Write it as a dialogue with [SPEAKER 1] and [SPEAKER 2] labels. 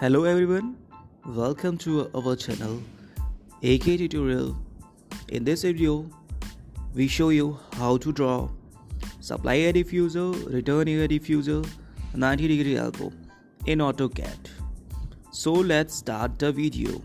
[SPEAKER 1] Hello everyone, welcome to our channel AK Tutorial. In this video, we show you how to draw supply air diffuser, return air diffuser, 90 degree elbow in AutoCAD. So let's start the video.